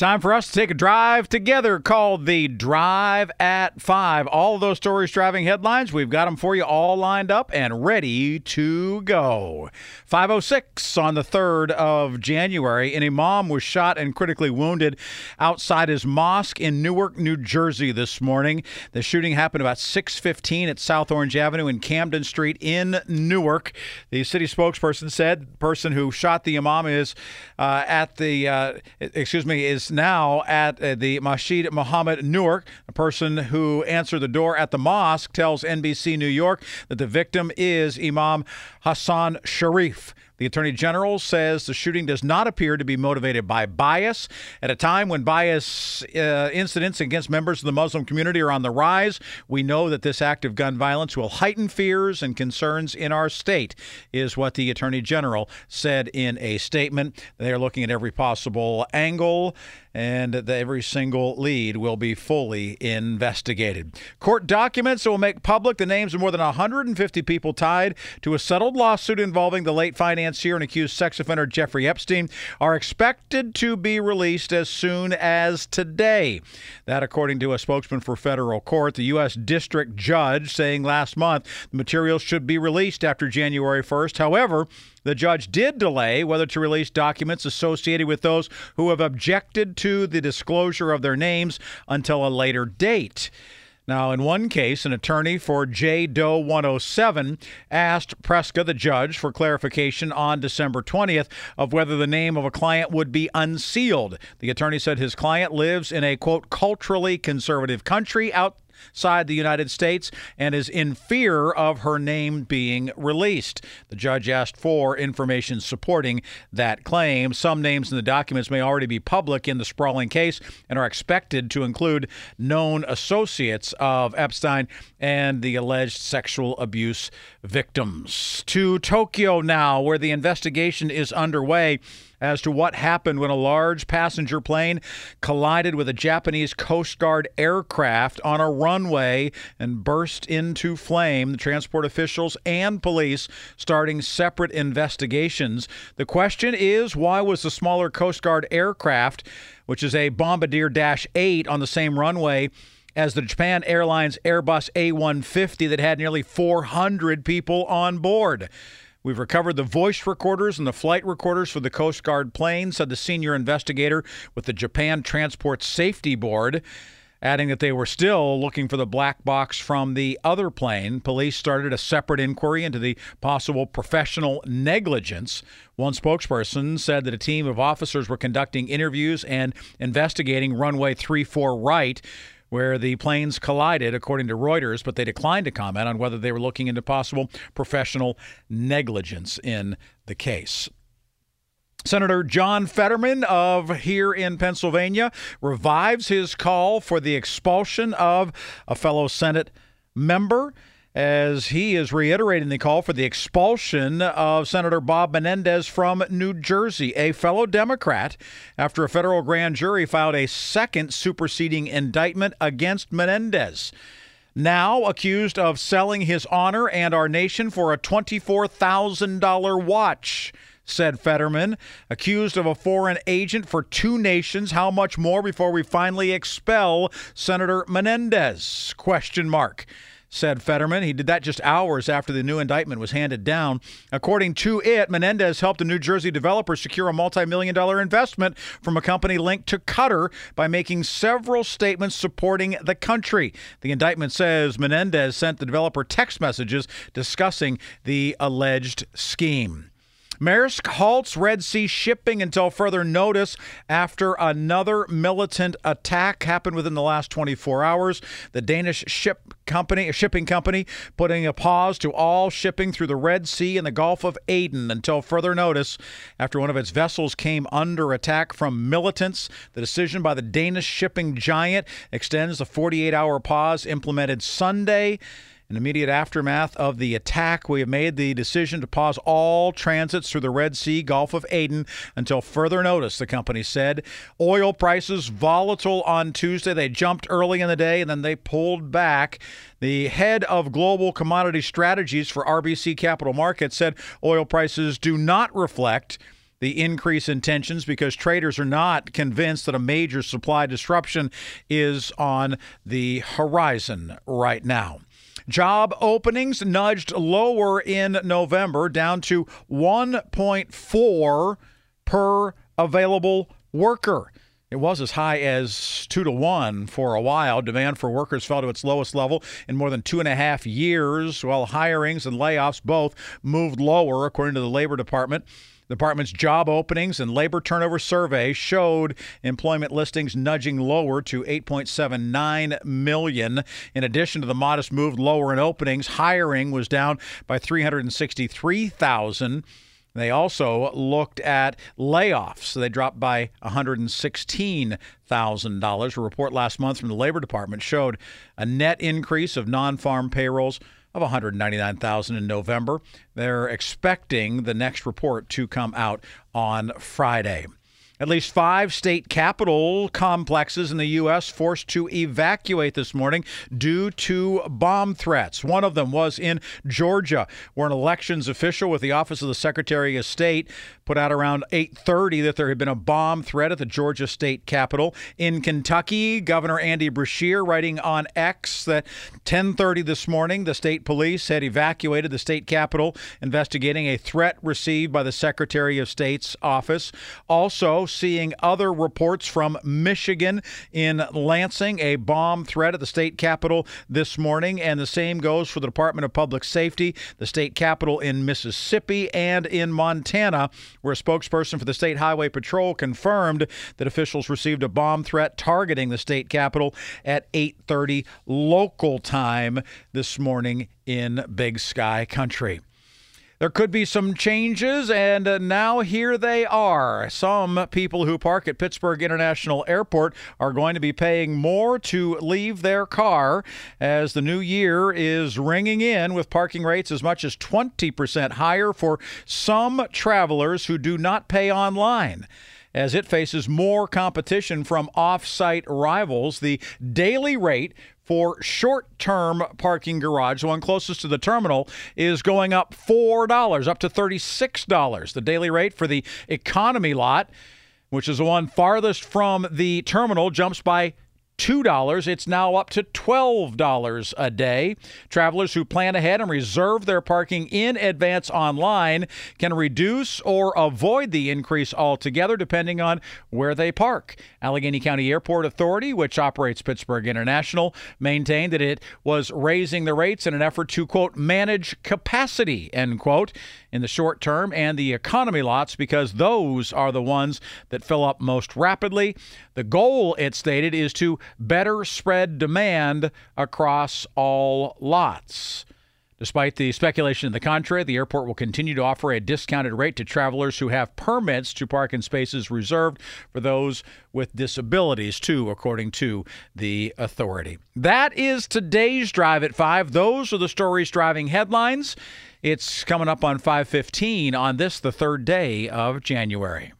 Time for us to take a drive together called the Drive at Five. All those stories driving headlines, we've got them for you all lined up and ready to go. 506 on the 3rd of January, an imam was shot and critically wounded outside his mosque in Newark, New Jersey this morning. The shooting happened about 615 at South Orange Avenue and Camden Street in Newark. The city spokesperson said the person who shot the imam is uh, at the, uh, excuse me, is now at uh, the Masjid Muhammad Newark. A person who answered the door at the mosque tells NBC New York that the victim is Imam Hassan Sharif. The Attorney General says the shooting does not appear to be motivated by bias. At a time when bias uh, incidents against members of the Muslim community are on the rise, we know that this act of gun violence will heighten fears and concerns in our state, is what the Attorney General said in a statement. They are looking at every possible angle and every single lead will be fully investigated. Court documents that will make public the names of more than 150 people tied to a settled lawsuit involving the late financier and accused sex offender Jeffrey Epstein are expected to be released as soon as today. That, according to a spokesman for federal court, the U.S. District Judge saying last month the materials should be released after January 1st. However, the judge did delay whether to release documents associated with those who have objected to the disclosure of their names until a later date. Now, in one case, an attorney for J. Doe 107 asked Preska, the judge, for clarification on December 20th of whether the name of a client would be unsealed. The attorney said his client lives in a, quote, culturally conservative country out outside the United States and is in fear of her name being released. The judge asked for information supporting that claim. Some names in the documents may already be public in the sprawling case and are expected to include known associates of Epstein and the alleged sexual abuse victims. To Tokyo now, where the investigation is underway as to what happened when a large passenger plane collided with a Japanese Coast Guard aircraft on a runway and burst into flame. The transport officials and police starting separate investigations. The question is why was the smaller Coast Guard aircraft, which is a Bombardier Dash 8 on the same runway, as the Japan Airlines Airbus A150 that had nearly 400 people on board. We've recovered the voice recorders and the flight recorders for the Coast Guard plane, said the senior investigator with the Japan Transport Safety Board, adding that they were still looking for the black box from the other plane. Police started a separate inquiry into the possible professional negligence. One spokesperson said that a team of officers were conducting interviews and investigating runway 34 right where the planes collided, according to Reuters, but they declined to comment on whether they were looking into possible professional negligence in the case. Senator John Fetterman of here in Pennsylvania revives his call for the expulsion of a fellow Senate member as he is reiterating the call for the expulsion of Senator Bob Menendez from New Jersey, a fellow Democrat, after a federal grand jury filed a second superseding indictment against Menendez. Now accused of selling his honor and our nation for a $24,000 watch said Fetterman, accused of a foreign agent for two nations. How much more before we finally expel Senator Menendez? Question mark said Fetterman. He did that just hours after the new indictment was handed down. According to it, Menendez helped a New Jersey developer secure a multi million dollar investment from a company linked to Qatar by making several statements supporting the country. The indictment says Menendez sent the developer text messages discussing the alleged scheme. Maersk halts Red Sea shipping until further notice after another militant attack happened within the last 24 hours. The Danish ship company, shipping company, putting a pause to all shipping through the Red Sea and the Gulf of Aden until further notice after one of its vessels came under attack from militants. The decision by the Danish shipping giant extends the 48 hour pause implemented Sunday. In immediate aftermath of the attack, we have made the decision to pause all transits through the Red Sea, Gulf of Aden until further notice, the company said. Oil prices volatile on Tuesday. They jumped early in the day and then they pulled back. The head of global commodity strategies for RBC Capital Markets said oil prices do not reflect the increase in tensions because traders are not convinced that a major supply disruption is on the horizon right now. Job openings nudged lower in November, down to 1.4 per available worker. It was as high as two to one for a while. Demand for workers fell to its lowest level in more than two and a half years, while hirings and layoffs both moved lower, according to the Labor Department. The department's job openings and labor turnover survey showed employment listings nudging lower to 8.79 million. In addition to the modest move lower in openings, hiring was down by 363,000. They also looked at layoffs. They dropped by $116,000. A report last month from the Labor Department showed a net increase of non farm payrolls of 199,000 in November. They're expecting the next report to come out on Friday. At least five state capital complexes in the U.S. forced to evacuate this morning due to bomb threats. One of them was in Georgia, where an elections official with the Office of the Secretary of State put out around 8:30 that there had been a bomb threat at the Georgia state capitol. In Kentucky, Governor Andy Beshear writing on X that 10:30 this morning, the state police had evacuated the state capitol, investigating a threat received by the Secretary of State's office. Also, seeing other reports from Michigan in Lansing, a bomb threat at the state capitol this morning, and the same goes for the Department of Public Safety, the state capitol in Mississippi, and in Montana, where a spokesperson for the State Highway Patrol confirmed that officials received a bomb threat targeting the state capitol at 8:30 local time this morning in Big Sky Country. There could be some changes, and uh, now here they are. Some people who park at Pittsburgh International Airport are going to be paying more to leave their car as the new year is ringing in with parking rates as much as 20% higher for some travelers who do not pay online as it faces more competition from off site rivals. The daily rate for short term parking garage, the one closest to the terminal, is going up $4, up to $36. The daily rate for the economy lot, which is the one farthest from the terminal, jumps by $2. It's now up to $12 a day. Travelers who plan ahead and reserve their parking in advance online can reduce or avoid the increase altogether depending on where they park. Allegheny County Airport Authority, which operates Pittsburgh International, maintained that it was raising the rates in an effort to, quote, manage capacity, end quote, in the short term and the economy lots because those are the ones that fill up most rapidly. The goal, it stated, is to better spread demand across all lots. Despite the speculation to the contrary, the airport will continue to offer a discounted rate to travelers who have permits to park in spaces reserved for those with disabilities, too, according to the authority. That is today's Drive at 5. Those are the stories driving headlines. It's coming up on 515 on this, the third day of January.